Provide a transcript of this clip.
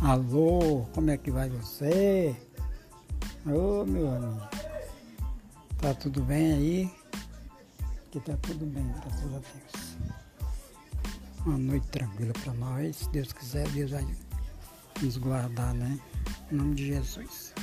Alô, como é que vai você? Ô oh, meu amigo, tá tudo bem aí? Que tá tudo bem, graças a Deus. Uma noite tranquila para nós, se Deus quiser, Deus vai nos guardar, né? Em nome de Jesus.